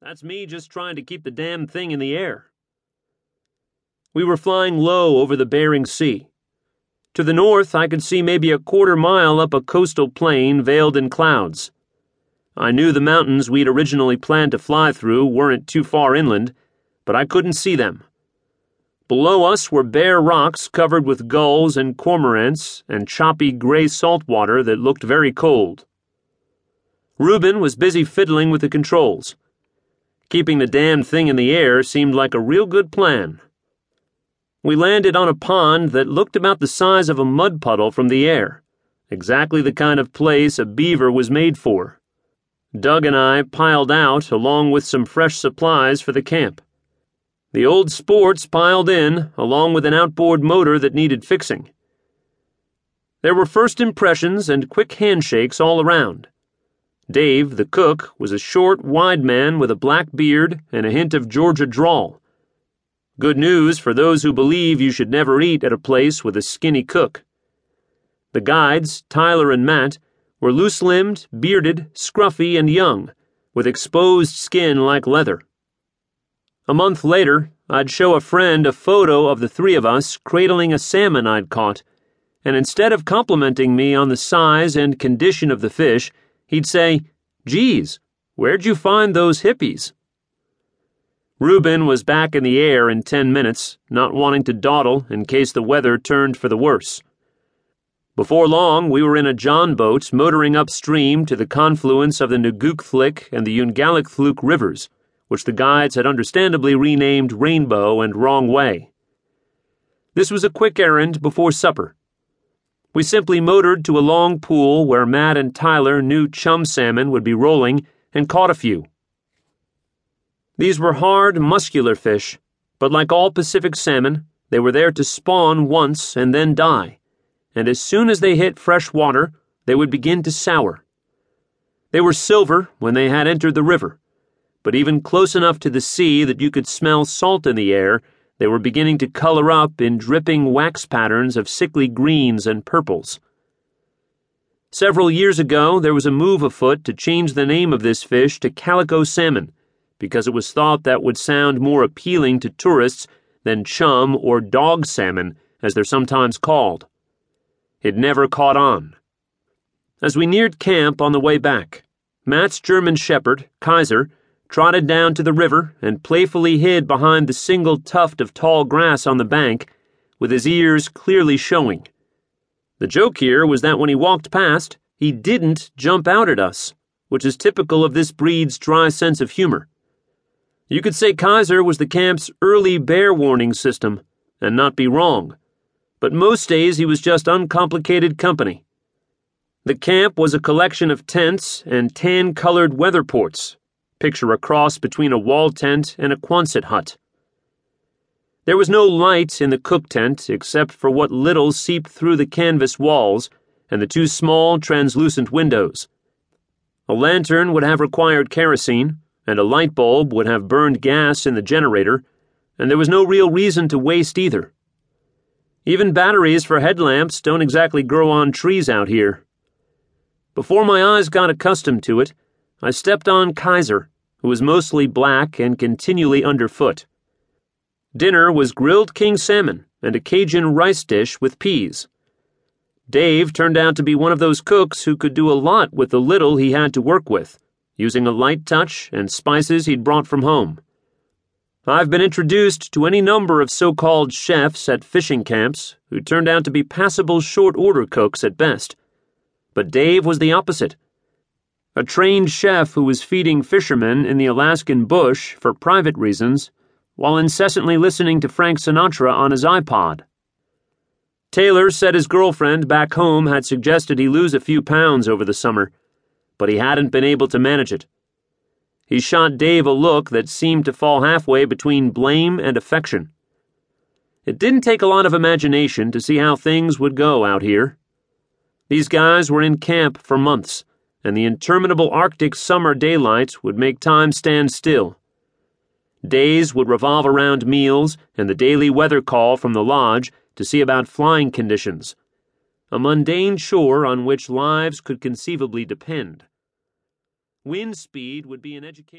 That's me just trying to keep the damn thing in the air. We were flying low over the Bering Sea. To the north, I could see maybe a quarter mile up a coastal plain veiled in clouds. I knew the mountains we'd originally planned to fly through weren't too far inland, but I couldn't see them. Below us were bare rocks covered with gulls and cormorants and choppy gray salt water that looked very cold. Reuben was busy fiddling with the controls. Keeping the damn thing in the air seemed like a real good plan. We landed on a pond that looked about the size of a mud puddle from the air, exactly the kind of place a beaver was made for. Doug and I piled out along with some fresh supplies for the camp. The old sports piled in, along with an outboard motor that needed fixing. There were first impressions and quick handshakes all around. Dave, the cook, was a short, wide man with a black beard and a hint of Georgia drawl. Good news for those who believe you should never eat at a place with a skinny cook. The guides, Tyler and Matt, were loose limbed, bearded, scruffy, and young, with exposed skin like leather. A month later, I'd show a friend a photo of the three of us cradling a salmon I'd caught, and instead of complimenting me on the size and condition of the fish, he'd say, Geez, where'd you find those hippies? Reuben was back in the air in ten minutes, not wanting to dawdle in case the weather turned for the worse. Before long, we were in a John boat motoring upstream to the confluence of the Ngukthlik and the Ungalakthuk rivers which the guides had understandably renamed Rainbow and Wrong Way. This was a quick errand before supper. We simply motored to a long pool where Matt and Tyler knew chum salmon would be rolling and caught a few. These were hard, muscular fish, but like all Pacific salmon, they were there to spawn once and then die, and as soon as they hit fresh water, they would begin to sour. They were silver when they had entered the river but even close enough to the sea that you could smell salt in the air, they were beginning to color up in dripping wax patterns of sickly greens and purples. Several years ago, there was a move afoot to change the name of this fish to calico salmon, because it was thought that would sound more appealing to tourists than chum or dog salmon, as they're sometimes called. It never caught on. As we neared camp on the way back, Matt's German shepherd, Kaiser, trotted down to the river and playfully hid behind the single tuft of tall grass on the bank, with his ears clearly showing. The joke here was that when he walked past, he didn't jump out at us, which is typical of this breed's dry sense of humor. You could say Kaiser was the camp's early bear warning system, and not be wrong, but most days he was just uncomplicated company. The camp was a collection of tents and tan colored weather ports Picture a cross between a wall tent and a Quonset hut. There was no light in the cook tent except for what little seeped through the canvas walls and the two small translucent windows. A lantern would have required kerosene, and a light bulb would have burned gas in the generator, and there was no real reason to waste either. Even batteries for headlamps don't exactly grow on trees out here. Before my eyes got accustomed to it, I stepped on Kaiser, who was mostly black and continually underfoot. Dinner was grilled king salmon and a Cajun rice dish with peas. Dave turned out to be one of those cooks who could do a lot with the little he had to work with, using a light touch and spices he'd brought from home. I've been introduced to any number of so called chefs at fishing camps who turned out to be passable short order cooks at best. But Dave was the opposite a trained chef who was feeding fishermen in the Alaskan bush for private reasons while incessantly listening to Frank Sinatra on his iPod. Taylor said his girlfriend back home had suggested he lose a few pounds over the summer, but he hadn't been able to manage it. He shot Dave a look that seemed to fall halfway between blame and affection. It didn't take a lot of imagination to see how things would go out here. These guys were in camp for months and the interminable Arctic summer daylight would make time stand still. Days would revolve around meals and the daily weather call from the lodge to see about flying conditions, a mundane shore on which lives could conceivably depend. Wind speed would be an educated